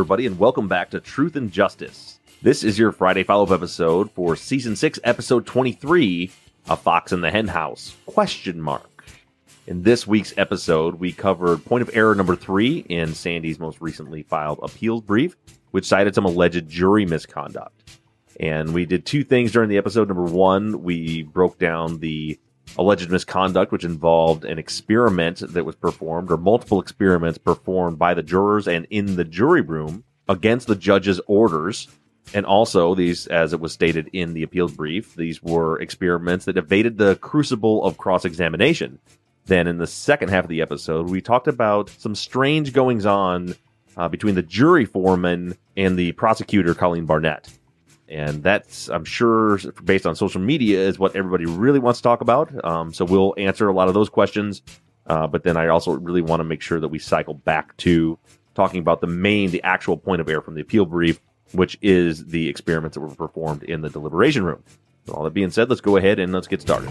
Everybody, and welcome back to Truth and Justice. This is your Friday follow-up episode for season six, episode twenty-three, "A Fox in the Hen House?" Question mark. In this week's episode, we covered point of error number three in Sandy's most recently filed appeals brief, which cited some alleged jury misconduct. And we did two things during the episode. Number one, we broke down the alleged misconduct, which involved an experiment that was performed, or multiple experiments performed by the jurors and in the jury room against the judge's orders. And also, these, as it was stated in the appeals brief, these were experiments that evaded the crucible of cross examination. Then, in the second half of the episode, we talked about some strange goings on uh, between the jury foreman and the prosecutor, Colleen Barnett. And that's, I'm sure, based on social media, is what everybody really wants to talk about. Um, so we'll answer a lot of those questions. Uh, but then I also really want to make sure that we cycle back to talking about the main, the actual point of error from the appeal brief, which is the experiments that were performed in the deliberation room. So all that being said, let's go ahead and let's get started.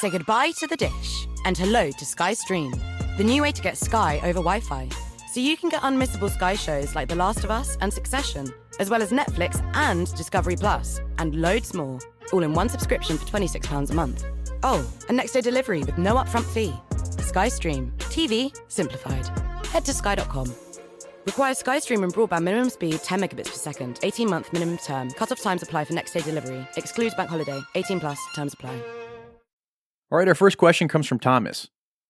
Say goodbye to the dish and hello to Sky Stream, the new way to get Sky over Wi Fi. So you can get unmissable Sky shows like The Last of Us and Succession, as well as Netflix and Discovery Plus, and loads more, all in one subscription for £26 a month. Oh, and next day delivery with no upfront fee. Sky Stream, TV simplified. Head to sky.com. Requires Sky SkyStream and broadband minimum speed 10 megabits per second, 18 month minimum term. Cut-off times apply for next day delivery. Excludes bank holiday. 18 plus terms apply. All right, our first question comes from Thomas.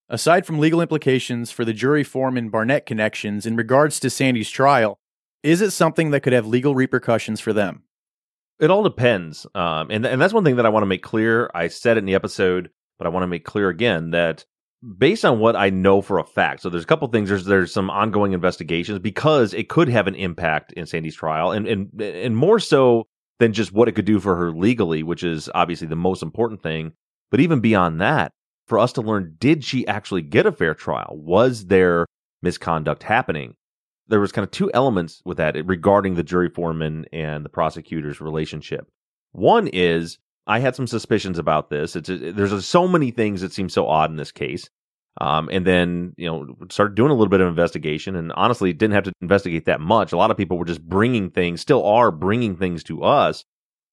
Aside from legal implications for the jury foreman Barnett connections in regards to Sandy's trial, is it something that could have legal repercussions for them? It all depends. Um, and, and that's one thing that I want to make clear. I said it in the episode, but I want to make clear again that based on what I know for a fact, so there's a couple things. There's there's some ongoing investigations because it could have an impact in Sandy's trial, and and and more so than just what it could do for her legally, which is obviously the most important thing. But even beyond that, for us to learn, did she actually get a fair trial? Was there misconduct happening? There was kind of two elements with that eh, regarding the jury foreman and the prosecutor's relationship. One is I had some suspicions about this. It's eh, there's eh, so many things that seem so odd in this case. Um, and then you know started doing a little bit of investigation, and honestly didn't have to investigate that much. A lot of people were just bringing things, still are bringing things to us.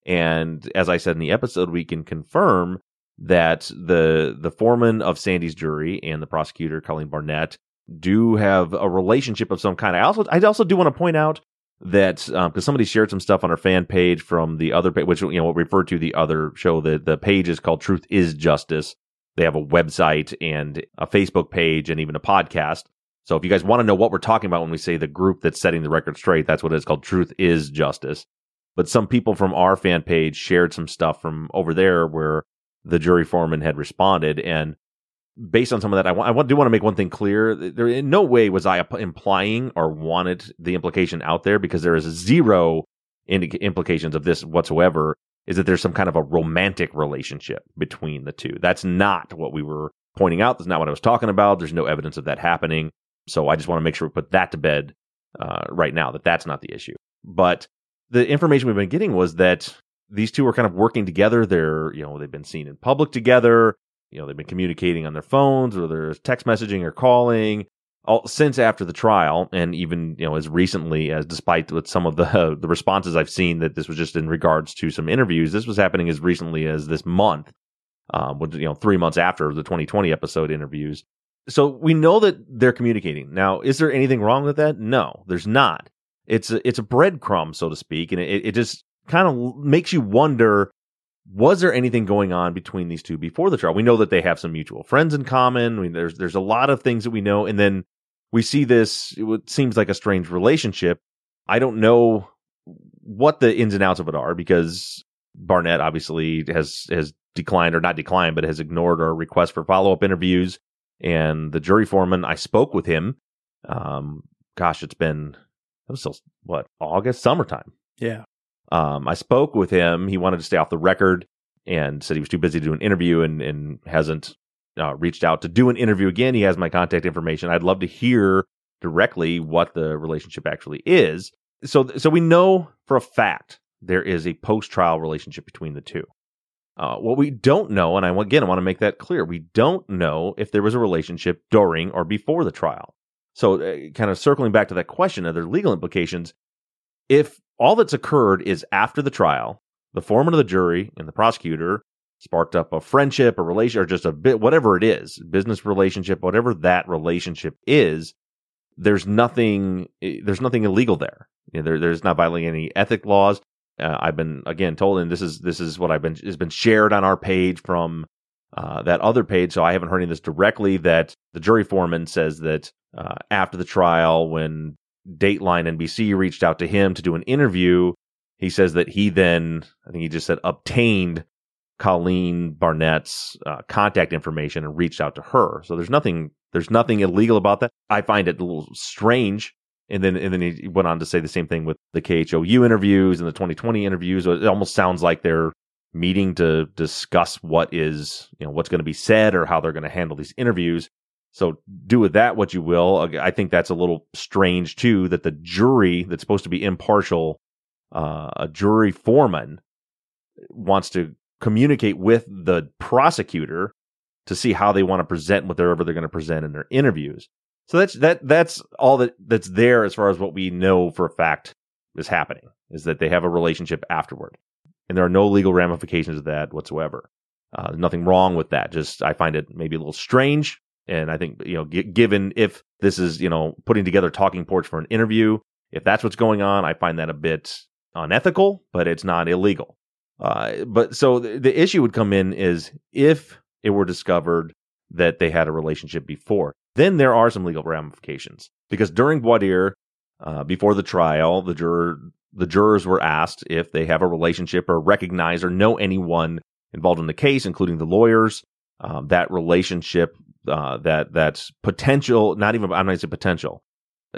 And as I said in the episode, we can confirm that the the foreman of Sandy's jury and the prosecutor Colleen Barnett do have a relationship of some kind. I also I also do want to point out that because um, somebody shared some stuff on our fan page from the other page, which you know referred to the other show. The the page is called Truth Is Justice. They have a website and a Facebook page and even a podcast. So if you guys want to know what we're talking about when we say the group that's setting the record straight, that's what it's called. Truth Is Justice. But some people from our fan page shared some stuff from over there where the jury foreman had responded and based on some of that, I, w- I do want to make one thing clear. There, in no way was I implying or wanted the implication out there because there is zero indi- implications of this whatsoever. is that there's some kind of a romantic relationship between the two. That's not what we were pointing out. That's not what I was talking about. There's no evidence of that happening. So I just want to make sure we put that to bed uh, right now that that's not the issue. But the information we've been getting was that these two are kind of working together. They're, you know, they've been seen in public together. You know, they've been communicating on their phones or there's text messaging or calling all, since after the trial. And even, you know, as recently as despite with some of the, uh, the responses I've seen that this was just in regards to some interviews, this was happening as recently as this month, um, with, you know, three months after the 2020 episode interviews. So we know that they're communicating. Now, is there anything wrong with that? No, there's not. It's a, it's a breadcrumb, so to speak. And it, it just kind of makes you wonder was there anything going on between these two before the trial? We know that they have some mutual friends in common. I mean, there's there's a lot of things that we know, and then we see this. It seems like a strange relationship. I don't know what the ins and outs of it are because Barnett obviously has has declined or not declined, but has ignored our request for follow up interviews. And the jury foreman, I spoke with him. Um, gosh, it's been it was still what August, summertime. Yeah. Um, I spoke with him. He wanted to stay off the record and said he was too busy to do an interview and, and hasn't uh, reached out to do an interview again. He has my contact information. I'd love to hear directly what the relationship actually is. So, so we know for a fact there is a post trial relationship between the two. Uh, what we don't know, and I again I want to make that clear, we don't know if there was a relationship during or before the trial. So, uh, kind of circling back to that question, are there legal implications? If all that's occurred is after the trial, the foreman of the jury and the prosecutor sparked up a friendship, a relation, or just a bit, whatever it is, business relationship, whatever that relationship is. There's nothing. eh, There's nothing illegal there. You know, there there's not violating any ethic laws. Uh, I've been again told, and this is this is what I've been has been shared on our page from uh, that other page. So I haven't heard any of this directly. That the jury foreman says that uh, after the trial, when Dateline NBC reached out to him to do an interview. He says that he then, I think he just said, obtained Colleen Barnett's uh, contact information and reached out to her. So there's nothing, there's nothing illegal about that. I find it a little strange. And then, and then he went on to say the same thing with the KHOU interviews and the 2020 interviews. It almost sounds like they're meeting to discuss what is, you know, what's going to be said or how they're going to handle these interviews. So do with that what you will. I think that's a little strange too that the jury that's supposed to be impartial, uh, a jury foreman wants to communicate with the prosecutor to see how they want to present whatever they're going to present in their interviews. So that's that that's all that that's there as far as what we know for a fact is happening is that they have a relationship afterward, and there are no legal ramifications of that whatsoever. Uh, nothing wrong with that. Just I find it maybe a little strange and I think, you know, g- given if this is, you know, putting together talking ports for an interview, if that's what's going on, I find that a bit unethical, but it's not illegal. Uh, but so the, the issue would come in is if it were discovered that they had a relationship before, then there are some legal ramifications. Because during voir dire, uh, before the trial, the juror, the jurors were asked if they have a relationship or recognize or know anyone involved in the case, including the lawyers. Um, that relationship uh, that that's potential. Not even I'm not say potential.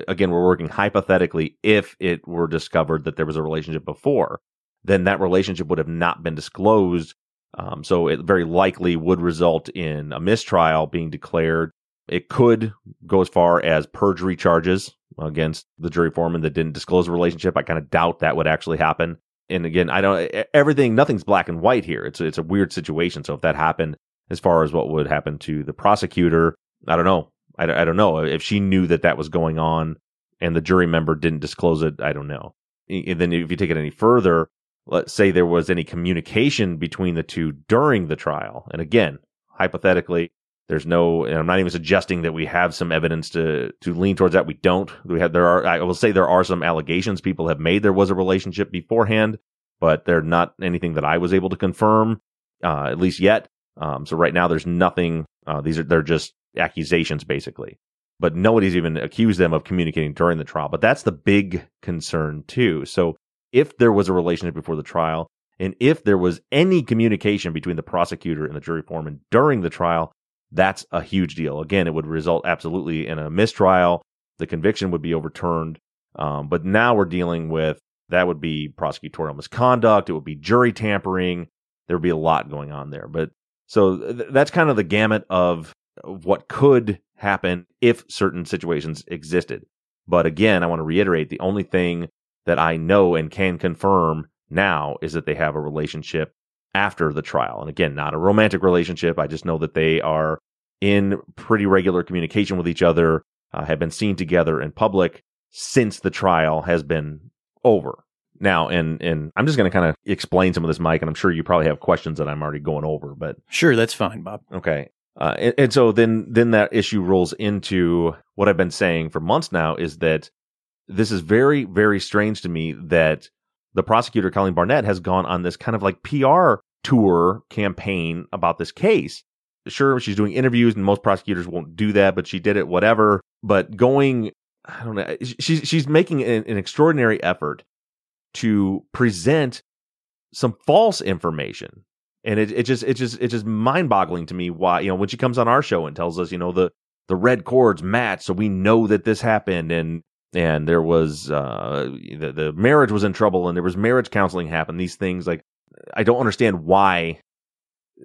Again, we're working hypothetically. If it were discovered that there was a relationship before, then that relationship would have not been disclosed. Um, so it very likely would result in a mistrial being declared. It could go as far as perjury charges against the jury foreman that didn't disclose a relationship. I kind of doubt that would actually happen. And again, I don't. Everything, nothing's black and white here. It's it's a weird situation. So if that happened, as far as what would happen to the prosecutor, I don't know. I, I don't know if she knew that that was going on and the jury member didn't disclose it. I don't know. And then if you take it any further, let's say there was any communication between the two during the trial. And again, hypothetically, there's no, and I'm not even suggesting that we have some evidence to, to lean towards that. We don't. We have, there are, I will say there are some allegations people have made there was a relationship beforehand, but they're not anything that I was able to confirm, uh, at least yet. Um, so right now there's nothing, uh, these are, they're just accusations basically, but nobody's even accused them of communicating during the trial. But that's the big concern too. So if there was a relationship before the trial, and if there was any communication between the prosecutor and the jury foreman during the trial, that's a huge deal. Again, it would result absolutely in a mistrial. The conviction would be overturned. Um, but now we're dealing with That would be prosecutorial misconduct. It would be jury tampering. There would be a lot going on there. But so th- that's kind of the gamut of what could happen if certain situations existed. But again, I want to reiterate the only thing that I know and can confirm now is that they have a relationship after the trial. And again, not a romantic relationship. I just know that they are in pretty regular communication with each other, uh, have been seen together in public since the trial has been over. Now, and and I'm just going to kind of explain some of this, Mike, and I'm sure you probably have questions that I'm already going over, but Sure, that's fine, Bob. Okay. Uh, and, and so then, then that issue rolls into what I've been saying for months now is that this is very, very strange to me that the prosecutor, Colleen Barnett, has gone on this kind of like PR tour campaign about this case. Sure, she's doing interviews and most prosecutors won't do that, but she did it, whatever. But going, I don't know, she's, she's making an, an extraordinary effort to present some false information. And it, it just it just it's just mind boggling to me why you know when she comes on our show and tells us you know the the red cords match so we know that this happened and and there was uh the, the marriage was in trouble and there was marriage counseling happen these things like I don't understand why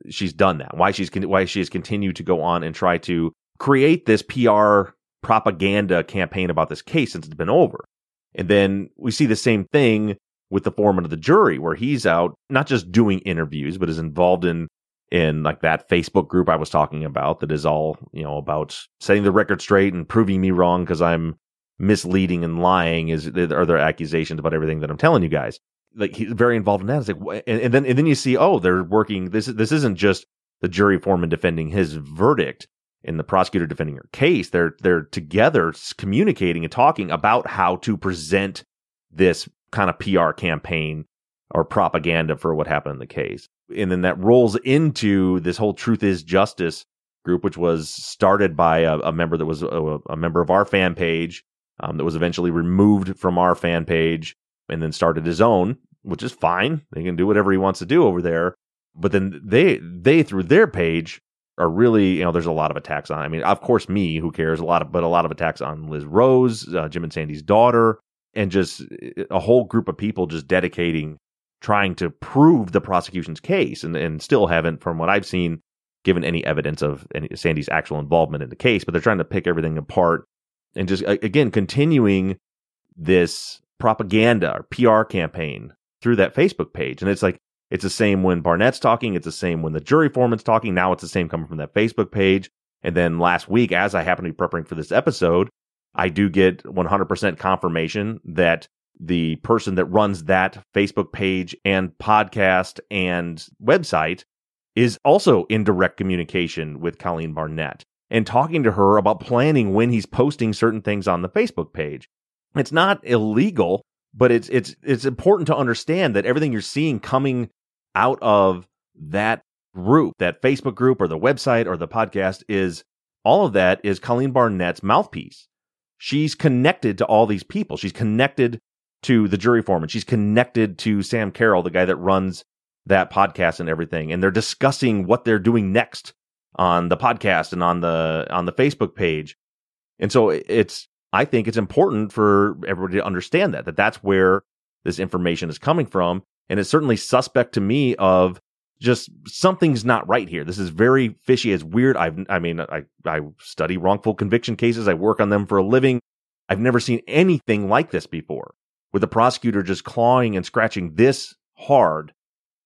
she's done that why she's why she has continued to go on and try to create this PR propaganda campaign about this case since it's been over and then we see the same thing with the foreman of the jury, where he's out not just doing interviews, but is involved in in like that Facebook group I was talking about that is all you know about setting the record straight and proving me wrong because I'm misleading and lying. Is are there accusations about everything that I'm telling you guys? Like he's very involved in that. It's like, and, and then and then you see, oh, they're working. This this isn't just the jury foreman defending his verdict and the prosecutor defending her case. They're they're together communicating and talking about how to present this kind of PR campaign or propaganda for what happened in the case. And then that rolls into this whole truth is justice group, which was started by a, a member that was a, a, member of our fan page, um, that was eventually removed from our fan page and then started his own, which is fine. They can do whatever he wants to do over there. But then they, they through their page are really, you know, there's a lot of attacks on. I mean, of course, me, who cares? A lot of, but a lot of attacks on Liz Rose, uh, Jim and Sandy's daughter, and just a whole group of people just dedicating trying to prove the prosecution's case and, and still haven't from what i've seen given any evidence of any, sandy's actual involvement in the case but they're trying to pick everything apart and just again continuing this propaganda or pr campaign through that facebook page and it's like it's the same when barnett's talking. It's the same when the jury foreman's talking. Now it's the same coming from that facebook page. And then last week as i happen to be preparing for this episode I do get 100% confirmation that the person that runs that Facebook page and podcast and website is also in direct communication with Colleen Barnett and talking to her about planning when he's posting certain things on the Facebook page. It's not illegal, but it's it's it's important to understand that everything you're seeing coming out of that group, that Facebook group or the website or the podcast is all of that is Colleen Barnett's mouthpiece she's connected to all these people. She's connected to the jury foreman. She's connected to Sam Carroll, the guy that runs that podcast and everything. And they're discussing what they're doing next on the podcast and on the on the Facebook page. And so it's I think it's important for everybody to understand that that that's where this information is coming from and it's certainly suspect to me of just something's not right here. This is very fishy. It's weird. I've, I mean, I, I study wrongful conviction cases. I work on them for a living. I've never seen anything like this before with the prosecutor just clawing and scratching this hard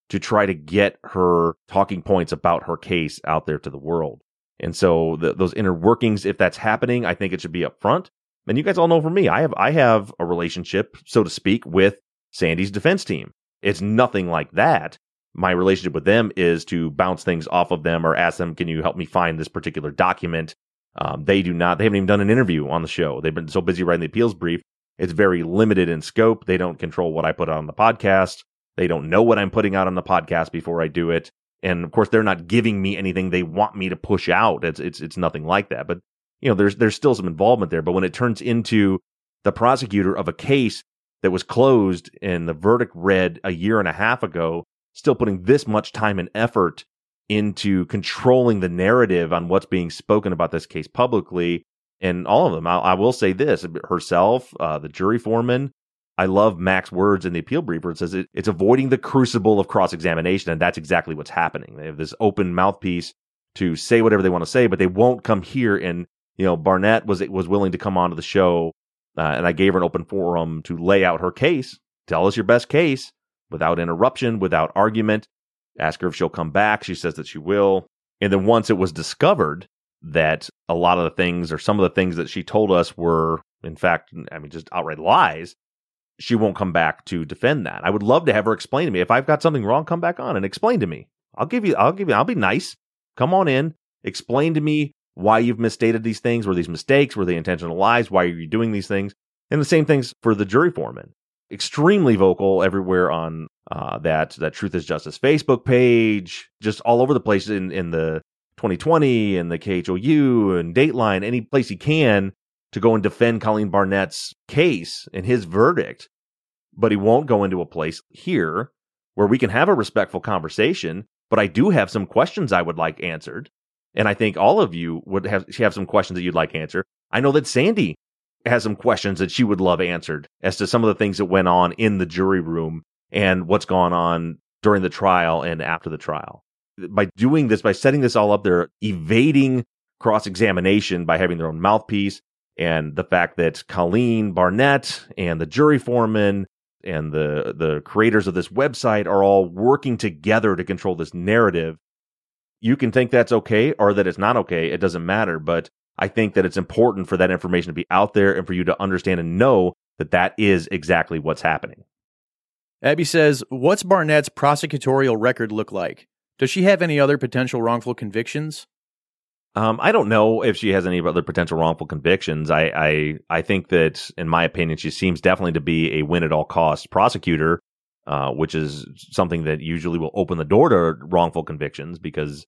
to try to get her talking points about her case out there to the world. And so the, those inner workings, if that's happening, I think it should be up front. And you guys all know from me, I have, I have a relationship, so to speak, with Sandy's defense team. It's nothing like that my relationship with them is to bounce things off of them or ask them, can you help me find this particular document? Um, they do not, they haven't even done an interview on the show. They've been so busy writing the appeals brief. It's very limited in scope. They don't control what I put on the podcast. They don't know what I'm putting out on the podcast before I do it. And of course, they're not giving me anything they want me to push out. It's, it's, it's nothing like that. But, you know, there's, there's still some involvement there. But when it turns into the prosecutor of a case that was closed and the verdict read a year and a half ago, still putting this much time and effort into controlling the narrative on what's being spoken about this case publicly. And all of them, I, I will say this herself, uh, the jury foreman, I love Mac's words in the appeal brief where it says it, it's avoiding the crucible of cross examination. And that's exactly what's happening. They have this open mouthpiece to say whatever they want to say, but they won't come here. And, you know, Barnett was, was willing to come onto the show. Uh, and I gave her an open forum to lay out her case. Tell us your best case without interruption, without argument. Ask her if she'll come back. She says that she will. And then once it was discovered that a lot of the things or some of the things that she told us were, in fact, I mean, just outright lies, she won't come back to defend that. I would love to have her explain to me. If I've got something wrong, come back on and explain to me. I'll give you, I'll give you, I'll be nice. Come on in, explain to me why you've misstated these things. Were these mistakes? Were they intentional lies? Why are you doing these things? And the same things for the jury foreman. Extremely vocal everywhere on uh, that that Truth is Justice Facebook page, just all over the place in in the 2020 and the KHOU and Dateline, any place he can to go and defend Colleen Barnett's case and his verdict. But he won't go into a place here where we can have a respectful conversation. But I do have some questions I would like answered. And I think all of you would have, have some questions that you'd like answered. I know that Sandy has some questions that she would love answered as to some of the things that went on in the jury room and what's gone on during the trial and after the trial. By doing this, by setting this all up, they're evading cross examination by having their own mouthpiece and the fact that Colleen Barnett and the jury foreman and the the creators of this website are all working together to control this narrative. You can think that's okay or that it's not okay. It doesn't matter. But I think that it's important for that information to be out there and for you to understand and know that that is exactly what's happening. Abby says, What's Barnett's prosecutorial record look like? Does she have any other potential wrongful convictions? Um, I don't know if she has any other potential wrongful convictions. I, I, I think that, in my opinion, she seems definitely to be a win at all costs prosecutor, uh, which is something that usually will open the door to wrongful convictions because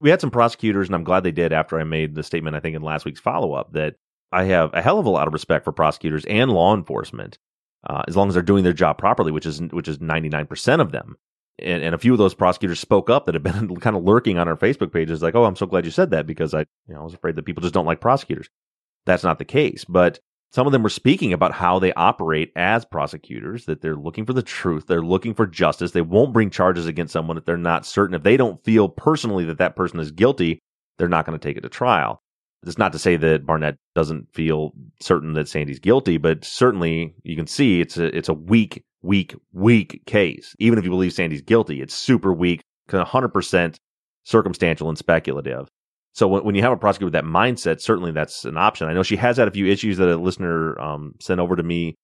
we had some prosecutors, and I'm glad they did after I made the statement, I think, in last week's follow up, that I have a hell of a lot of respect for prosecutors and law enforcement, uh, as long as they're doing their job properly, which is which is 99% of them and, and a few of those prosecutors spoke up that have been kind of lurking on our Facebook pages, like, "Oh, I'm so glad you said that because I, you know, I was afraid that people just don't like prosecutors." That's not the case, but some of them were speaking about how they operate as prosecutors, that they're looking for the truth, they're looking for justice. They won't bring charges against someone if they're not certain. If they don't feel personally that that person is guilty, they're not going to take it to trial. It's not to say that Barnett doesn't feel certain that Sandy's guilty, but certainly you can see it's a it's a weak weak, weak case. Even if you believe Sandy's guilty, it's super weak, 100% circumstantial and speculative. So when, when you have a prosecutor with that mindset, certainly that's an option. I know she has had a few issues that a listener um, sent over to me.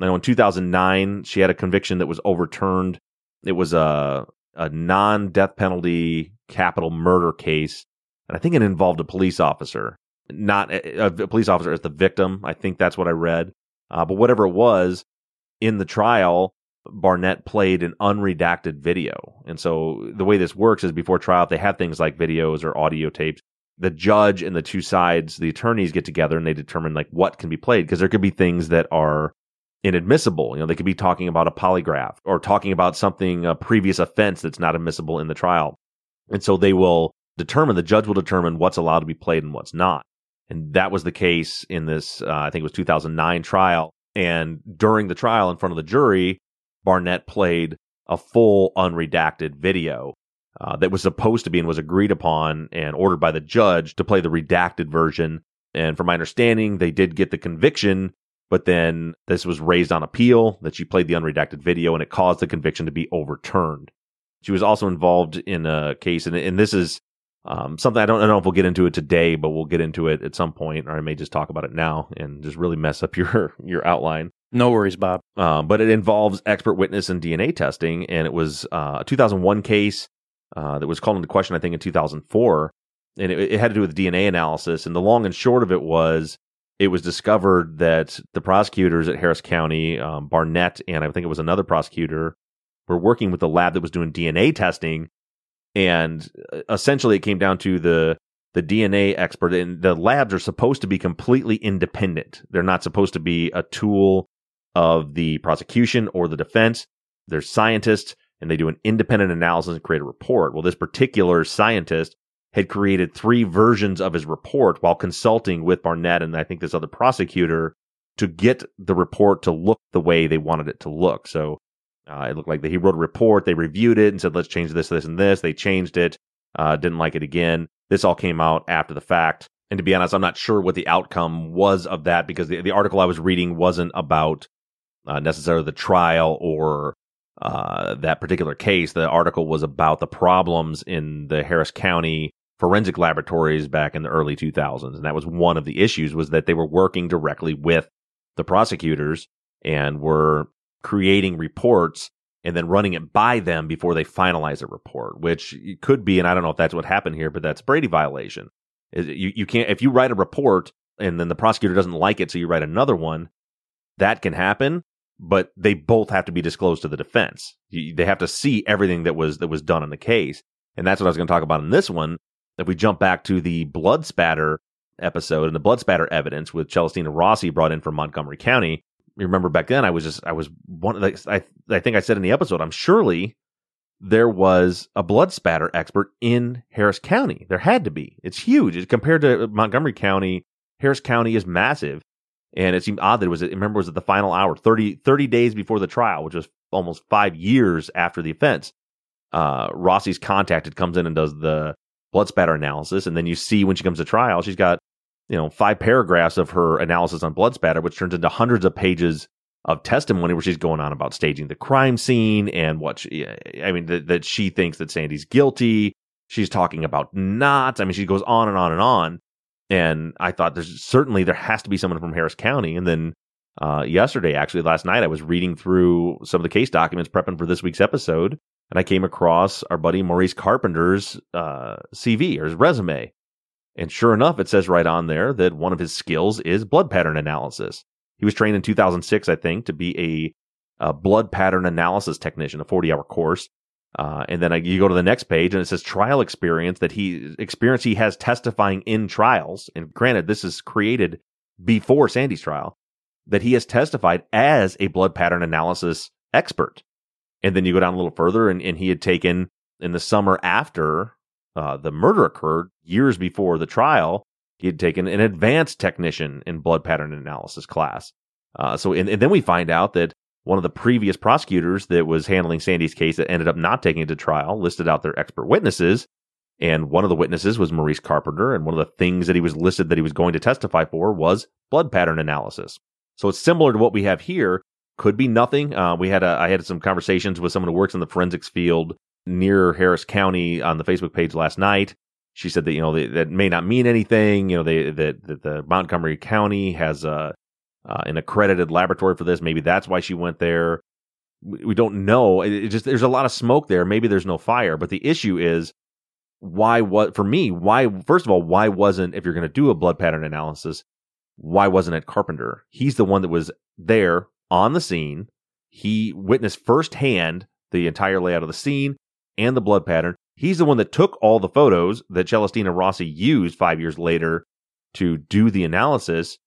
I know in 2009, she had a conviction that was overturned. It was a, a non death penalty capital murder case. And I think it involved a police officer, not a, a police officer as the victim. I think that's what I read. Uh, but whatever it was, in the trial, Barnett played an unredacted video. And so the way this works is before trial, if they have things like videos or audio tapes, the judge and the two sides, the attorneys get together and they determine like what can be played because there could be things that are inadmissible. You know, they could be talking about a polygraph or talking about something, a previous offense that's not admissible in the trial. And so they will determine, the judge will determine what's allowed to be played and what's not. And that was the case in this, uh, I think it was 2009 trial and during the trial in front of the jury, Barnett played a full unredacted video uh, that was supposed to be and was agreed upon and ordered by the judge to play the redacted version. And from my understanding, they did get the conviction, but then this was raised on appeal that she played the unredacted video and it caused the conviction to be overturned. She was also involved in a case, and, and this is um, something I don't, I don't know if we'll get into it today, but we'll get into it at some point, or I may just talk about it now and just really mess up your your outline. No worries, Bob. Um, but it involves expert witness and DNA testing, and it was uh, a 2001 case uh, that was called into question, I think, in 2004, and it, it had to do with DNA analysis. And the long and short of it was, it was discovered that the prosecutors at Harris County, um, Barnett, and I think it was another prosecutor, were working with the lab that was doing DNA testing and uh, essentially it came down to the the DNA expert and the labs are supposed to be completely independent. They're not supposed to be a tool of the prosecution or the defense. They're scientists and they do an independent analysis and create a report. Well, this particular scientist had created three versions of his report while consulting with Barnett and I think this other prosecutor to get the report to look the way they wanted it to look. So uh, it looked like that he wrote a report, they reviewed it and said, let's change this, this, and this. They changed it, uh, didn't like it again. This all came out after the fact. And to be honest, I'm not sure what the outcome was of that because the, the article I was reading wasn't about uh, necessarily the trial or uh, that particular case. The article was about the problems in the Harris County forensic laboratories back in the early 2000s, and that was one of the issues was that they were working directly with the prosecutors and were creating reports and then running it by them before they finalize a report, which could be, and I don't know if that's what happened here, but that's Brady violation. You you can't if you write a report and then the prosecutor doesn't like it, so you write another one. That can happen, but they both have to be disclosed to the defense. They have to see everything that was that was done in the case, and that's what I was going to talk about in this one. If we jump back to the blood spatter episode and the blood spatter evidence with Celestina Rossi brought in from Montgomery County, you remember back then I was just I was one like I I think I said in the episode I'm surely there was a blood spatter expert in Harris County. There had to be. It's huge. compared to Montgomery County, Harris County is massive. And it seemed odd that it was, remember, it was at the final hour, 30, 30 days before the trial, which was almost five years after the offense. Uh, Rossi's contacted, comes in and does the blood spatter analysis. And then you see when she comes to trial, she's got, you know, five paragraphs of her analysis on blood spatter, which turns into hundreds of pages of testimony where she's going on about staging the crime scene and what she, I mean, that, that she thinks that Sandy's guilty. She's talking about knots. I mean, she goes on and on and on. And I thought there's certainly there has to be someone from Harris County. And then uh, yesterday, actually last night, I was reading through some of the case documents prepping for this week's episode, and I came across our buddy Maurice Carpenter's uh, CV or his resume. And sure enough, it says right on there that one of his skills is blood pattern analysis. He was trained in 2006, I think, to be a, a blood pattern analysis technician, a 40 hour course. Uh, and then you go to the next page and it says trial experience that he experience he has testifying in trials. And granted, this is created before Sandy's trial that he has testified as a blood pattern analysis expert. And then you go down a little further and, and he had taken in the summer after uh, the murder occurred years before the trial, he had taken an advanced technician in blood pattern analysis class. Uh, so, and, and, then we find out that one of the previous prosecutors that was handling Sandy's case that ended up not taking it to trial listed out their expert witnesses. And one of the witnesses was Maurice Carpenter. And one of the things that he was listed that he was going to testify for was blood pattern analysis. So it's similar to what we have here. Could be nothing. Uh, we had a, I had some conversations with someone who works in the forensics field near Harris County on the Facebook page last night she said that you know they, that may not mean anything. You know, they that, that the Montgomery County has a uh, an accredited laboratory for this. Maybe that's why she went there. We, don't know. It, it just there's a lot of smoke there. Maybe there's no fire. But the issue is why what for me why first of all why wasn't if you're going to do a blood pattern analysis why wasn't it carpenter he's the one that was there on the scene he witnessed firsthand the entire layout of the scene and the blood pattern He's the one that took all the photos that Celestina Rossi used five years later to do the analysis.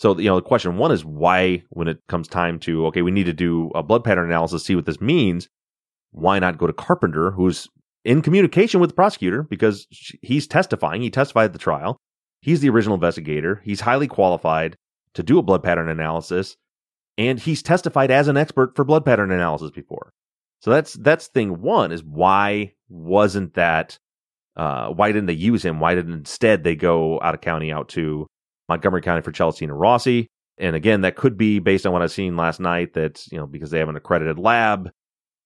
So, you know, the question one is why, when it comes time to, okay, we need to do a blood pattern analysis, see what this means, why not go to Carpenter, who's in communication with the prosecutor because he's testifying. He testified at the trial. He's the original investigator. He's highly qualified to do a blood pattern analysis, and he's testified as an expert for blood pattern analysis before. So that's that's thing one is why wasn't that uh, why didn't they use him? Why didn't instead they go out of county out to Montgomery County for Celestina Rossi? And again, that could be based on what I've seen last night. That you know because they have an accredited lab.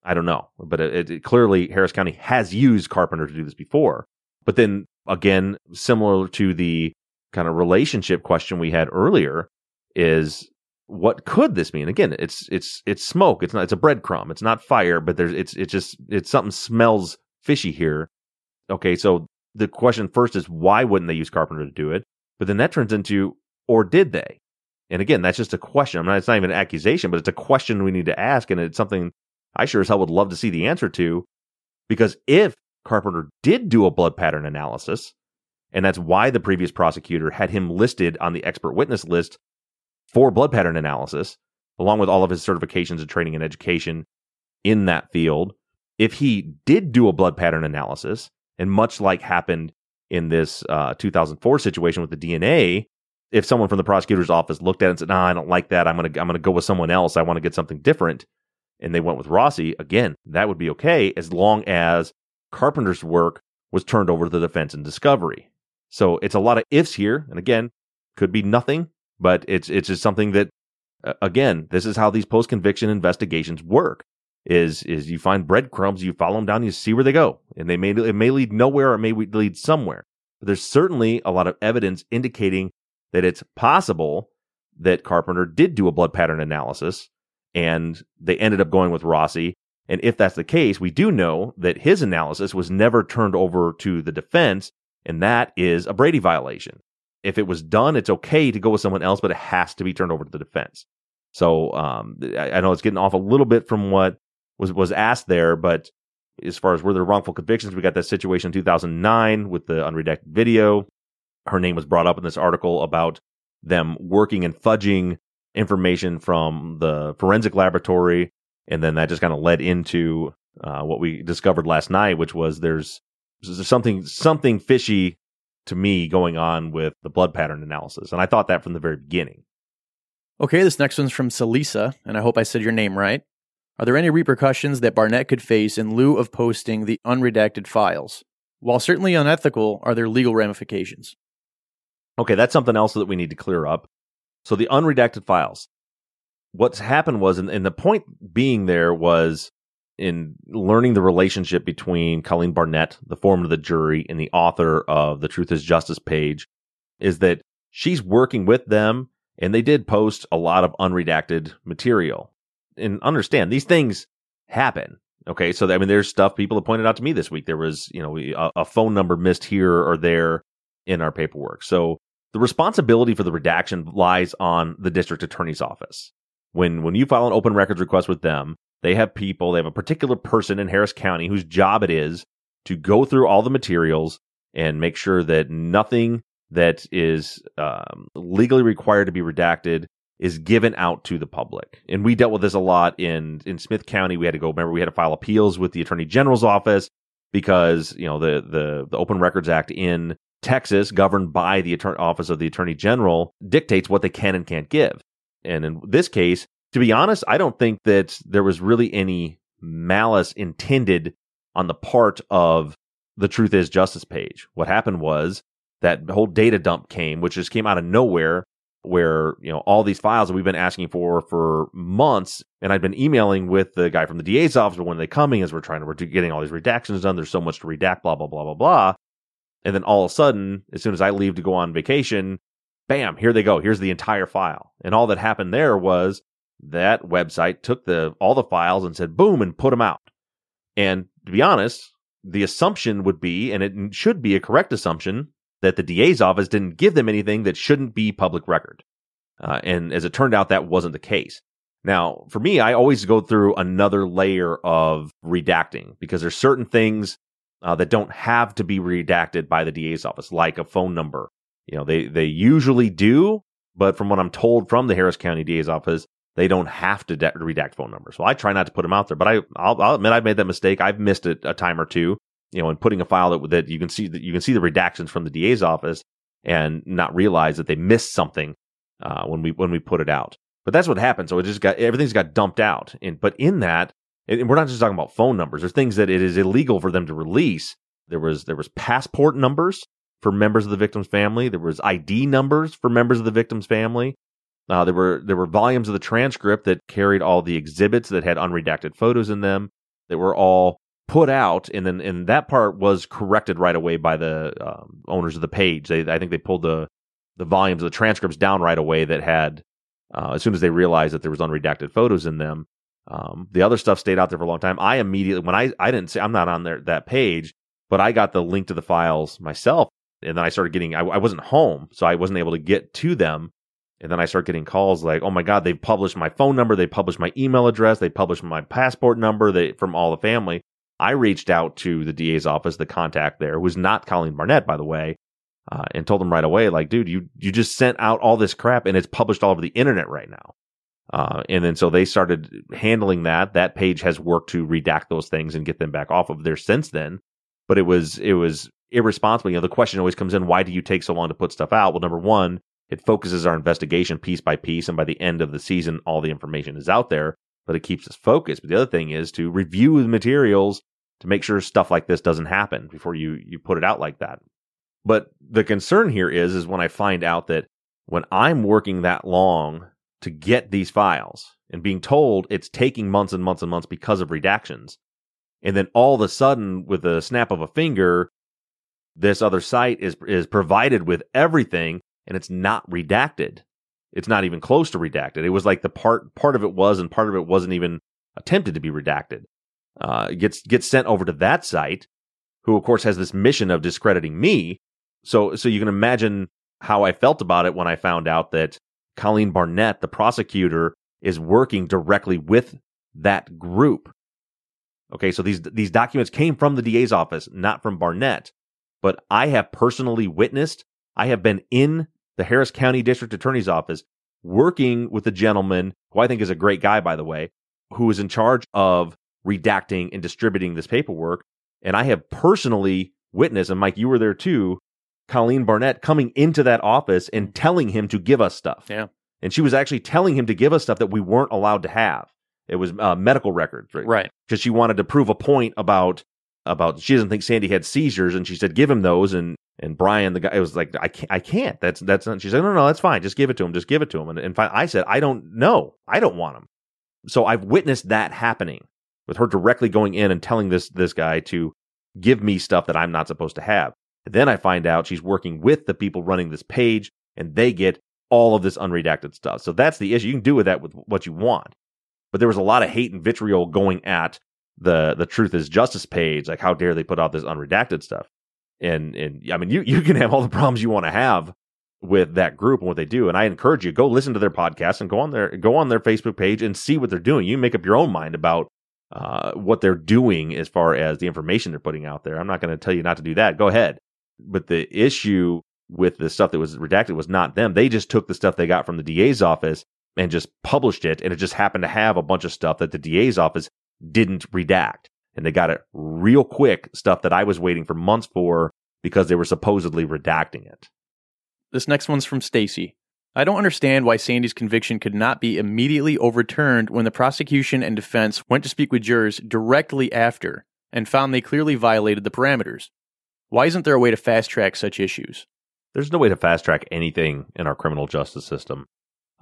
I don't know, but it, it, clearly Harris County has used Carpenter to do this before. But then again, similar to the kind of relationship question we had earlier, is what could this mean? Again, it's it's it's smoke. It's not it's a breadcrumb. It's not fire, but there's it's it's just it's something smells fishy here. Okay, so the question first is why wouldn't they use Carpenter to do it? But then that turns into or did they? And again, that's just a question. I'm not it's not even an accusation, but it's a question we need to ask, and it's something I sure as hell would love to see the answer to. Because if Carpenter did do a blood pattern analysis, and that's why the previous prosecutor had him listed on the expert witness list for blood pattern analysis, along with all of his certifications and training and education in that field. If he did do a blood pattern analysis, and much like happened in this uh, 2004 situation with the DNA, if someone from the prosecutor's office looked at it and said, "Nah, I don't like that. I'm gonna I'm gonna go with someone else. I want to get something different," and they went with Rossi, again, that would be okay as long as Carpenter's work was turned over to the defense and discovery. So it's a lot of ifs here, and again, could be nothing, but it's it's just something that again, this is how these post conviction investigations work. Is is you find breadcrumbs, you follow them down, you see where they go, and they may it may lead nowhere or it may lead somewhere. But there's certainly a lot of evidence indicating that it's possible that Carpenter did do a blood pattern analysis, and they ended up going with Rossi. And if that's the case, we do know that his analysis was never turned over to the defense, and that is a Brady violation. If it was done, it's okay to go with someone else, but it has to be turned over to the defense. So um, I, I know it's getting off a little bit from what was was asked there, but as far as were there wrongful convictions, we got that situation in 2009 with the unredacted video. Her name was brought up in this article about them working and fudging information from the forensic laboratory, and then that just kind of led into uh, what we discovered last night, which was there's, there's something something fishy to me going on with the blood pattern analysis, and I thought that from the very beginning. Okay, this next one's from Salisa, and I hope I said your name right. Are there any repercussions that Barnett could face in lieu of posting the unredacted files? While certainly unethical, are there legal ramifications? Okay, that's something else that we need to clear up. So the unredacted files. What's happened was, and, the point being there was in learning the relationship between Colleen Barnett, the foreman of the jury, and the author of the Truth is Justice page, is that she's working with them, and they did post a lot of unredacted material and understand these things happen. Okay, so I mean, there's stuff people have pointed out to me this week. There was, you know, a, a phone number missed here or there in our paperwork. So the responsibility for the redaction lies on the district attorney's office. When when you file an open records request with them, they have people, they have a particular person in Harris County whose job it is to go through all the materials and make sure that nothing that is um, legally required to be redacted is given out to the public. And we dealt with this a lot in in Smith County. We had to go. Remember, we had to file appeals with the Attorney General's office because you know the the the Open Records Act in Texas, governed by the Attorney Office of the Attorney General, dictates what they can and can't give. And in this case, to be honest, I don't think that there was really any malice intended on the part of the Truth is Justice page. What happened was that whole data dump came, which just came out of nowhere where you know all these files that we've been asking for for months and i've been emailing with the guy from the da's office when are they coming as we're trying to we're getting all these redactions done there's so much to redact blah blah blah blah blah. And then all of a sudden as soon as i leave to go on vacation bam here they go. Here's the entire file. And all that happened there was that website took the all the files and said boom and put them out. And to be honest the assumption would be and it should be a correct assumption that the DA's office didn't give them anything that shouldn't be public record. Uh, and as it turned out, that wasn't the case. Now, for me, I always go through another layer of redacting because there's certain things uh, that don't have to be redacted by the DA's office, like a phone number. You know, they they usually do, but from what I'm told from the Harris County DA's office, they don't have to de- redact phone numbers. So I try not to put them out there, but I I'll, I'll admit I've made that mistake. I've missed it a time or two you know, and putting a file that that you can see that you can see the redactions from the DA's office and not realize that they missed something uh, when we when we put it out. But that's what happened. So it just got everything's got dumped out. And but in that, and we're not just talking about phone numbers. There's things that it is illegal for them to release. There was there was passport numbers for members of the victim's family. There was ID numbers for members of the victim's family. Uh, there were there were volumes of the transcript that carried all the exhibits that had unredacted photos in them that were all put out, and then and that part was corrected right away by the um, owners of the page. They, I think they pulled the the volumes of the transcripts down right away that had uh, as soon as they realized that there was unredacted photos in them. Um, the other stuff stayed out there for a long time. I immediately when I I didn't say I'm not on there that page, but I got the link to the files myself, and then I started getting I, I wasn't home, so I wasn't able to get to them. And then I start getting calls like, "Oh my God, they've published my phone number, they published my email address, they published my passport number, they from all the family." I reached out to the DA's office, the contact there, was not Colleen Barnett, by the way, uh, and told them right away, like, dude, you you just sent out all this crap and it's published all over the internet right now. Uh, and then so they started handling that. That page has worked to redact those things and get them back off of there since then. But it was it was irresponsible. You know, the question always comes in: Why do you take so long to put stuff out? Well, number one, it focuses our investigation piece by piece, and by the end of the season, all the information is out there. But it keeps us focused. But the other thing is to review the materials to make sure stuff like this doesn't happen before you you put it out like that. But the concern here is is when I find out that when I'm working that long to get these files and being told it's taking months and months and months because of redactions, and then all of a sudden, with a snap of a finger, this other site is is provided with everything and it's not redacted. It's not even close to redacted. It was like the part part of it was and part of it wasn't even attempted to be redacted. Uh, gets gets sent over to that site, who of course has this mission of discrediting me. So so you can imagine how I felt about it when I found out that Colleen Barnett, the prosecutor, is working directly with that group. Okay, so these these documents came from the DA's office, not from Barnett. But I have personally witnessed, I have been in the Harris County District Attorney's Office working with a gentleman who I think is a great guy, by the way, who is in charge of redacting and distributing this paperwork. And I have personally witnessed, and Mike, you were there too, Colleen Barnett coming into that office and telling him to give us stuff. Yeah. And she was actually telling him to give us stuff that we weren't allowed to have. It was uh, medical records, right? Right. Because she wanted to prove a point about about she doesn't think Sandy had seizures, and she said give him those, and and Brian, the guy, it was like I can't, I can't. That's that's not. She said no, no, that's fine. Just give it to him. Just give it to him. And, and I said I don't know. I don't want him. So I've witnessed that happening with her directly going in and telling this this guy to give me stuff that I'm not supposed to have. then I find out she's working with the people running this page, and they get all of this unredacted stuff. So that's the issue. You can do with that with what you want. But there was a lot of hate and vitriol going at the the truth is justice page like how dare they put out this unredacted stuff and and i mean you you can have all the problems you want to have with that group and what they do and i encourage you go listen to their podcast and go on their go on their facebook page and see what they're doing you make up your own mind about uh, what they're doing as far as the information they're putting out there i'm not going to tell you not to do that go ahead but the issue with the stuff that was redacted was not them they just took the stuff they got from the da's office and just published it and it just happened to have a bunch of stuff that the da's office didn't redact. And they got it real quick, stuff that I was waiting for months for because they were supposedly redacting it. This next one's from Stacy. I don't understand why Sandy's conviction could not be immediately overturned when the prosecution and defense went to speak with jurors directly after and found they clearly violated the parameters. Why isn't there a way to fast track such issues? There's no way to fast track anything in our criminal justice system.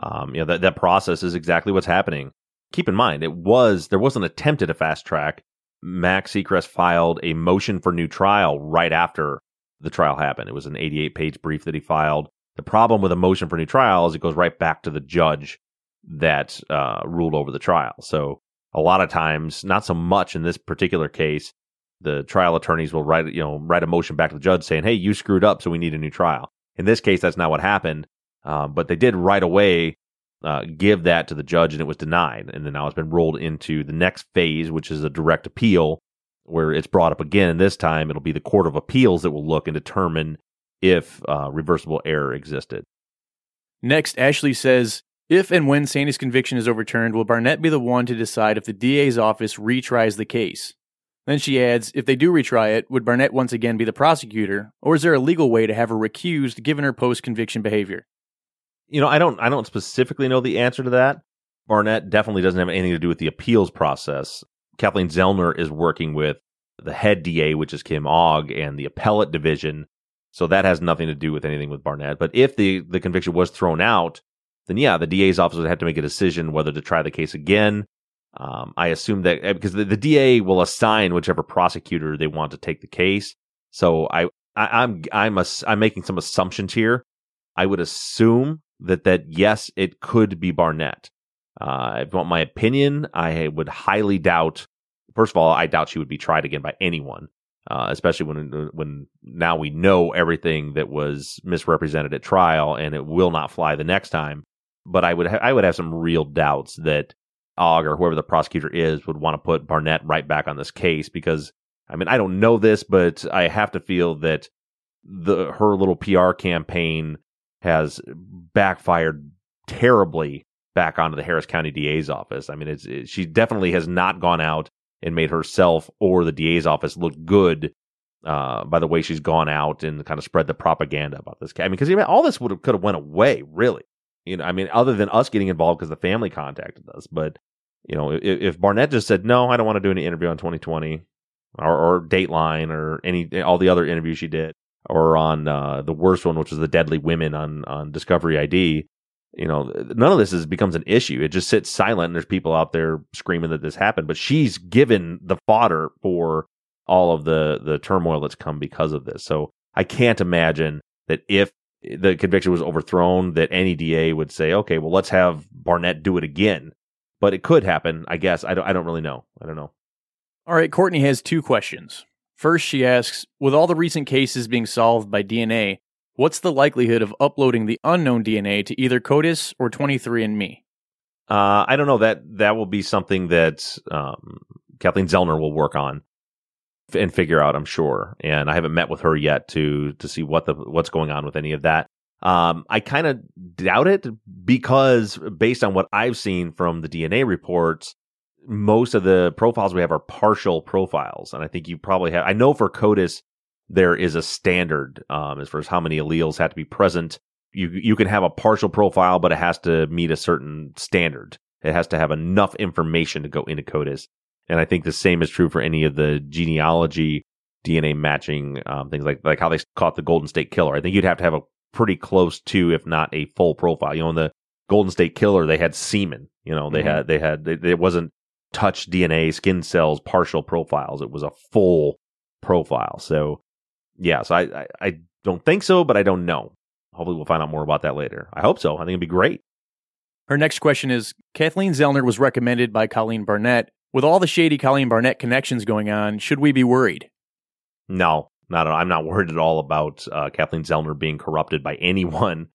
Um, you know that that process is exactly what's happening keep in mind, it was there was an attempt at a fast track. Max Seacrest filed a motion for new trial right after the trial happened. It was an 88 page brief that he filed. The problem with a motion for new trial is it goes right back to the judge that uh, ruled over the trial. So a lot of times, not so much in this particular case, the trial attorneys will write you know write a motion back to the judge saying, "Hey, you screwed up, so we need a new trial." In this case, that's not what happened, um, but they did right away uh, give that to the judge and it was denied. And then now it's been rolled into the next phase, which is a direct appeal, where it's brought up again. This time it'll be the Court of Appeals that will look and determine if uh, reversible error existed. Next, Ashley says If and when Sandy's conviction is overturned, will Barnett be the one to decide if the DA's office retries the case? Then she adds, if they do retry it, would Barnett once again be the prosecutor, or is there a legal way to have her recused given her post conviction behavior? you know, I don't I don't specifically know the answer to that. Barnett definitely doesn't have anything to do with the appeals process. Kathleen Zellner is working with the head DA, which is Kim Ogg, and the appellate division. So that has nothing to do with anything with Barnett. But if the, the conviction was thrown out, then yeah, the DA's office would have to make a decision whether to try the case again. Um, I assume that eh, because the, the, DA will assign whichever prosecutor they want to take the case. So I, I I'm I'm a, I'm making some assumptions here. I would assume that that yes, it could be Barnett. Uh, if you want my opinion, I would highly doubt. First of all, I doubt she would be tried again by anyone, uh, especially when when now we know everything that was misrepresented at trial, and it will not fly the next time. But I would ha- I would have some real doubts that Ogg or whoever the prosecutor is would want to put Barnett right back on this case because I mean I don't know this, but I have to feel that the her little PR campaign has backfired terribly back onto the Harris County DA's office. I mean, it's it, she definitely has not gone out and made herself or the DA's office look good uh, by the way she's gone out and kind of spread the propaganda about this. I mean, because all this would have could have went away, really. You know, I mean, other than us getting involved because the family contacted us, but you know, if, if Barnett just said no, I don't want to do any interview on 2020 or, or Dateline or any all the other interviews she did, or on uh, the worst one, which was the Deadly Women on on Discovery ID. You know, none of this is becomes an issue. It just sits silent, and there's people out there screaming that this happened. But she's given the fodder for all of the the turmoil that's come because of this. So I can't imagine that if the conviction was overthrown, that any DA would say, "Okay, well, let's have Barnett do it again." But it could happen, I guess. I don't. I don't really know. I don't know. All right, Courtney has two questions. First, she asks With all the recent cases being solved by DNA, what's the likelihood of uploading the unknown DNA to either CODIS or 23andMe? Uh, I don't know. That that will be something that um, Kathleen Zellner will work on and figure out. I'm sure, and I haven't met with her yet to to see what the what's going on with any of that. Um, I kind of doubt it because based on what I've seen from the DNA reports, most of the profiles we have are partial profiles. And I think you probably have, I know for CODIS, there is a standard um, as far as how many alleles have to be present. You, you can have a partial profile, but it has to meet a certain standard. It has to have enough information to go into CODIS. And I think the same is true for any of the genealogy DNA matching um, things like like how they caught the Golden State Killer. I think you'd have to have a pretty close to, if not a full profile. You know, in the Golden State Killer, they had semen. You know, they mm-hmm. had they had it wasn't touch DNA, skin cells, partial profiles. It was a full profile. So, yeah. So I, I, I don't think so, but I don't know. Hopefully, we'll find out more about that later. I hope so. I think it'd be great. Her next question is Kathleen Zellner was recommended by Colleen Barnett. With all the shady Colleen Barnett connections going on, should we be worried? No, not at all. I'm not worried at all about uh, Kathleen Zellner being corrupted by anyone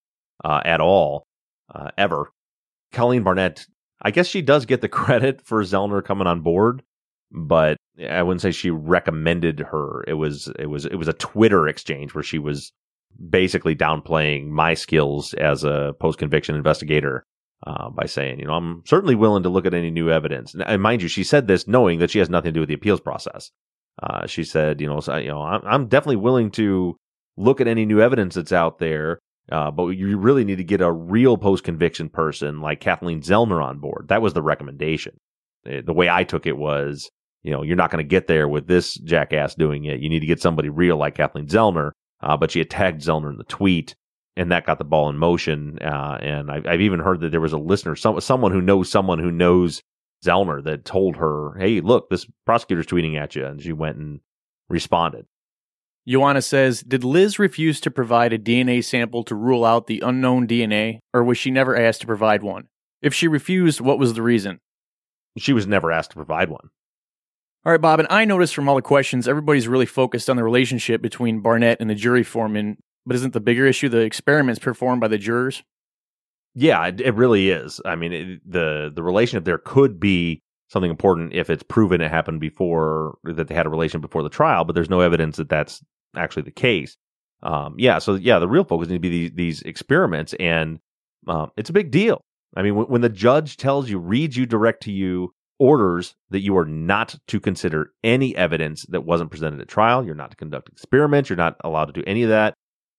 uh, at all, uh, ever. Colleen Barnett, I guess she does get the credit for Zellner coming on board, but I wouldn't say she recommended her. It was it was it was a Twitter exchange where she was basically downplaying my skills as a post conviction investigator uh, by saying, you know, I'm certainly willing to look at any new evidence. And mind you, she said this knowing that she has nothing to do with the appeals process. Uh, she said, you know, so, you know, I'm, I'm, definitely willing to look at any new evidence that's out there, uh, but you really need to get a real post conviction person like Kathleen Zellner on board. That was the recommendation. Eh, the way I took it was, you know, you're not going to get there with this jackass doing it. You need to get somebody real like Kathleen Zellner. Uh, but she attacked Zellner in the tweet, and that got the ball in motion. Uh, and I've, I've, even heard that there was a listener, some, someone who knows someone who knows Zellner that told her, "Hey, look, this prosecutor's tweeting at you," and she went and responded. Joanna says, "Did Liz refuse to provide a DNA sample to rule out the unknown DNA, or was she never asked to provide one? If she refused, what was the reason?" She was never asked to provide one. All right, Bob, and I noticed from all the questions, everybody's really focused on the relationship between Barnett and the jury foreman, but isn't the bigger issue the experiments performed by the jurors? Yeah, it, it really is. I mean, it, the the relationship there could be something important if it's proven it happened before that they had a relation before the trial, but there's no evidence that that's actually the case. Um, yeah, so yeah, the real focus needs to be these, these experiments, and um, it's a big deal. I mean, when, when the judge tells you, reads you, direct to you, orders that you are not to consider any evidence that wasn't presented at trial, you're not to conduct experiments, you're not allowed to do any of that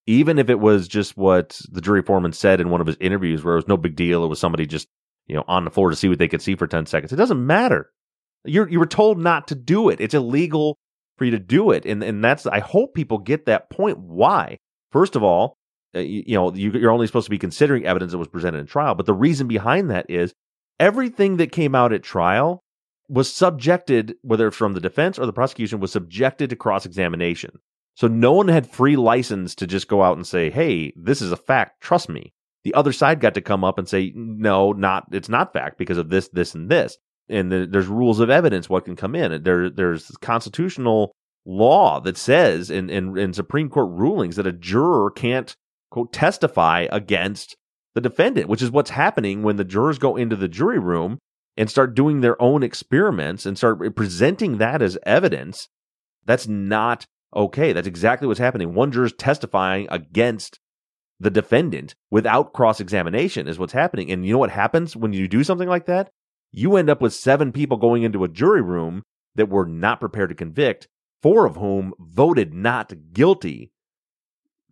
even if it was just what the jury foreman said in one of his interviews where it was no big deal, it was somebody just, you know, on the floor to see what they could see for 10 seconds. It doesn't matter. You're, you were told not to do it. It's illegal for you to do it. And, and that's, I hope people get that point. Why? First of all, uh, you, know, you, you're only supposed to be considering evidence that was presented in trial. But the reason behind that is everything that came out at trial was subjected, whether from the defense or the prosecution, was subjected to cross examination. So no one had free license to just go out and say, "Hey, this is a fact. Trust me." The other side got to come up and say, "No, not it's not fact because of this, this, and this." And the, there's rules of evidence what can come in. There, there's constitutional law that says in, in in Supreme Court rulings that a juror can't quote testify against the defendant, which is what's happening when the jurors go into the jury room and start doing their own experiments and start presenting that as evidence. That's not Okay, that's exactly what's happening. One juror's testifying against the defendant without cross examination is what's happening. And you know what happens when you do something like that? You end up with seven people going into a jury room that were not prepared to convict. four of whom voted not guilty,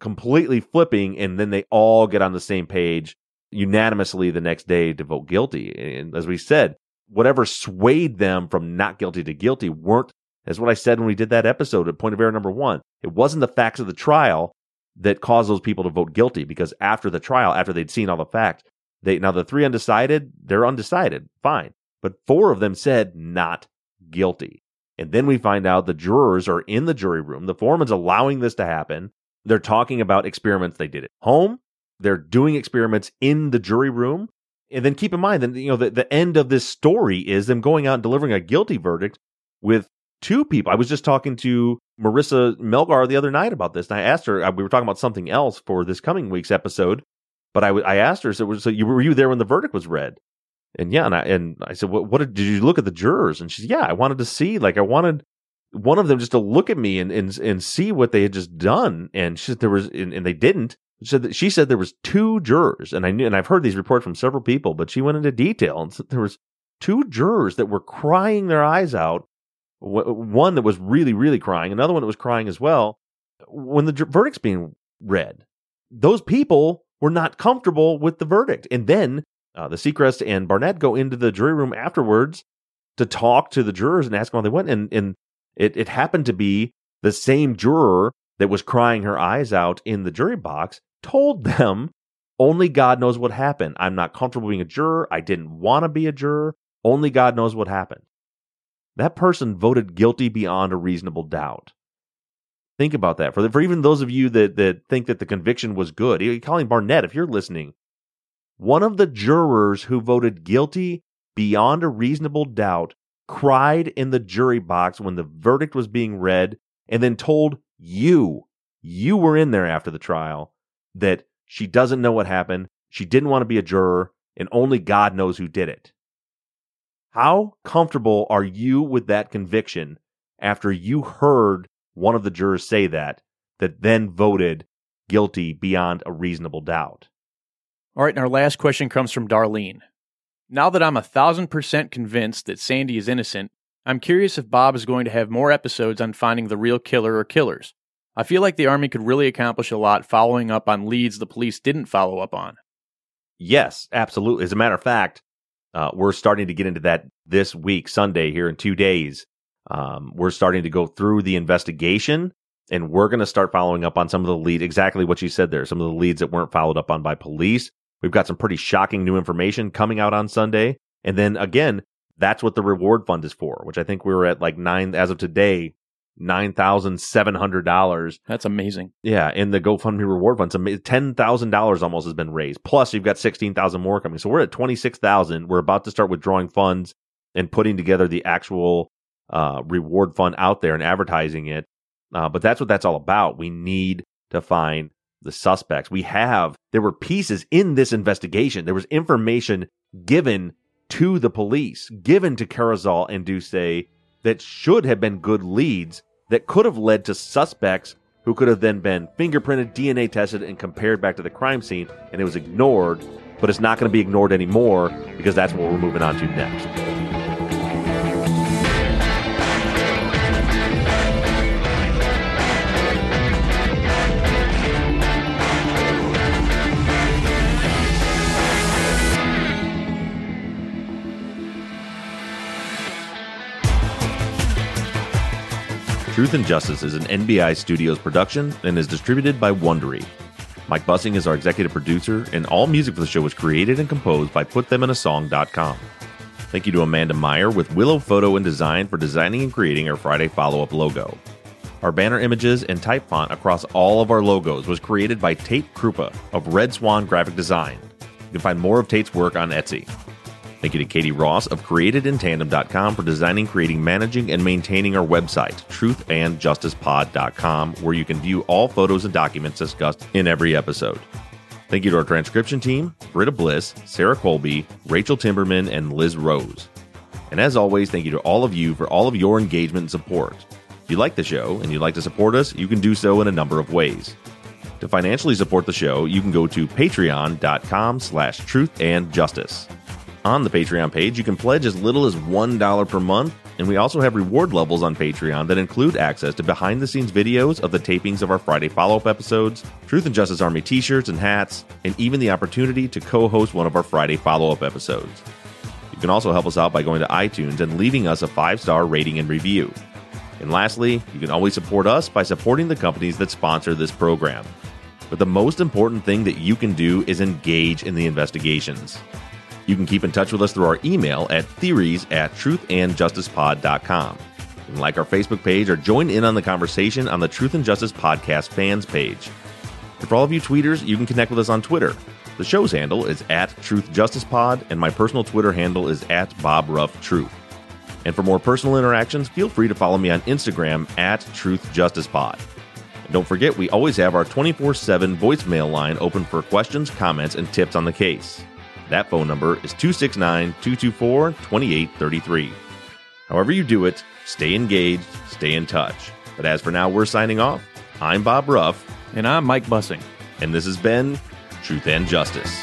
completely flipping, and then they all get on the same page unanimously the next day to vote guilty. And as we said, whatever swayed them from not guilty to guilty weren't, as what I said when we did that episode at point of error number one. It wasn't the facts of the trial that caused those people to vote guilty because after the trial, after they'd seen all the facts, they now the three undecided, they're undecided, fine. But four of them said not guilty. And then we find out the jurors are in the jury room. The foreman's allowing this to happen. They're talking about experiments they did at home. They're doing experiments in the jury room. And then keep in mind that you know the, the end of this story is them going out and delivering a guilty verdict with two people. I was just talking to Marissa Melgar the other night about this, and I asked her. uh, We were talking about something else for this coming week's episode, but I, I asked her, so, so you were you there when the verdict was read? And yeah, and I and I said, what, what did, did you look at the jurors? And she's, yeah, I wanted to see, like, I wanted one of them just to look at me and and and see what they had just done. And she said there was, and, and they didn't. She said, she said there was two jurors, and I knew, and I've heard these reports from several people, but she went into detail and there was two jurors that were crying their eyes out. One that was really, really crying, another one that was crying as well. When the verdict's being read, those people were not comfortable with the verdict. And then uh, the Seacrest and Barnett go into the jury room afterwards to talk to the jurors and ask them how they went. And, and it, it happened to be the same juror that was crying her eyes out in the jury box told them only God knows what happened. I'm not comfortable being a juror. I didn't want to be a juror. Only God knows what happened. That person voted guilty beyond a reasonable doubt. Think about that. For, the, for even those of you that, that think that the conviction was good, Colleen Barnett, if you're listening, one of the jurors who voted guilty beyond a reasonable doubt cried in the jury box when the verdict was being read and then told you, you were in there after the trial, that she doesn't know what happened. She didn't want to be a juror, and only God knows who did it. How comfortable are you with that conviction after you heard one of the jurors say that, that then voted guilty beyond a reasonable doubt? All right, and our last question comes from Darlene. Now that I'm a thousand percent convinced that Sandy is innocent, I'm curious if Bob is going to have more episodes on finding the real killer or killers. I feel like the Army could really accomplish a lot following up on leads the police didn't follow up on. Yes, absolutely. As a matter of fact, uh, we're starting to get into that this week, Sunday, here in two days. Um, we're starting to go through the investigation and we're going to start following up on some of the lead, exactly what you said there, some of the leads that weren't followed up on by police. We've got some pretty shocking new information coming out on Sunday. And then again, that's what the reward fund is for, which I think we were at like nine, as of today, $9,700 That's amazing. yeah, in the GoFundMe reward fund, some ten thousand dollars almost has been raised. Plus, you've got sixteen thousand more coming. So we're at twenty six thousand. We're about to start withdrawing funds and putting together the actual uh, reward fund out there and advertising it. Uh, but that's what that's all about. We need to find the suspects. We have there were pieces in this investigation. There was information given to the police, given to Carazal and Duce that should have been good leads that could have led to suspects who could have then been fingerprinted, DNA tested, and compared back to the crime scene, and it was ignored. But it's not going to be ignored anymore because that's what we're moving on to next. Truth and Justice is an NBI Studios production and is distributed by Wondery. Mike Bussing is our executive producer, and all music for the show was created and composed by PutThemInASong.com. Thank you to Amanda Meyer with Willow Photo and Design for designing and creating our Friday follow up logo. Our banner images and type font across all of our logos was created by Tate Krupa of Red Swan Graphic Design. You can find more of Tate's work on Etsy. Thank you to Katie Ross of CreatedInTandem.com for designing, creating, managing, and maintaining our website, truthandjusticepod.com, where you can view all photos and documents discussed in every episode. Thank you to our transcription team, Britta Bliss, Sarah Colby, Rachel Timberman, and Liz Rose. And as always, thank you to all of you for all of your engagement and support. If you like the show and you'd like to support us, you can do so in a number of ways. To financially support the show, you can go to patreon.com slash truth and justice. On the Patreon page. You can pledge as little as $1 per month, and we also have reward levels on Patreon that include access to behind the scenes videos of the tapings of our Friday follow up episodes, Truth and Justice Army t shirts and hats, and even the opportunity to co host one of our Friday follow up episodes. You can also help us out by going to iTunes and leaving us a five star rating and review. And lastly, you can always support us by supporting the companies that sponsor this program. But the most important thing that you can do is engage in the investigations. You can keep in touch with us through our email at theories at truthandjusticepod.com. And like our Facebook page or join in on the conversation on the Truth and Justice Podcast fans page. And for all of you tweeters, you can connect with us on Twitter. The show's handle is at Truth Justice Pod, and my personal Twitter handle is at Bob Ruff. And for more personal interactions, feel free to follow me on Instagram at Truth Justice Pod. And don't forget, we always have our 24 7 voicemail line open for questions, comments, and tips on the case. That phone number is 269 224 2833. However, you do it, stay engaged, stay in touch. But as for now, we're signing off. I'm Bob Ruff, And I'm Mike Bussing. and this has been Truth and Justice.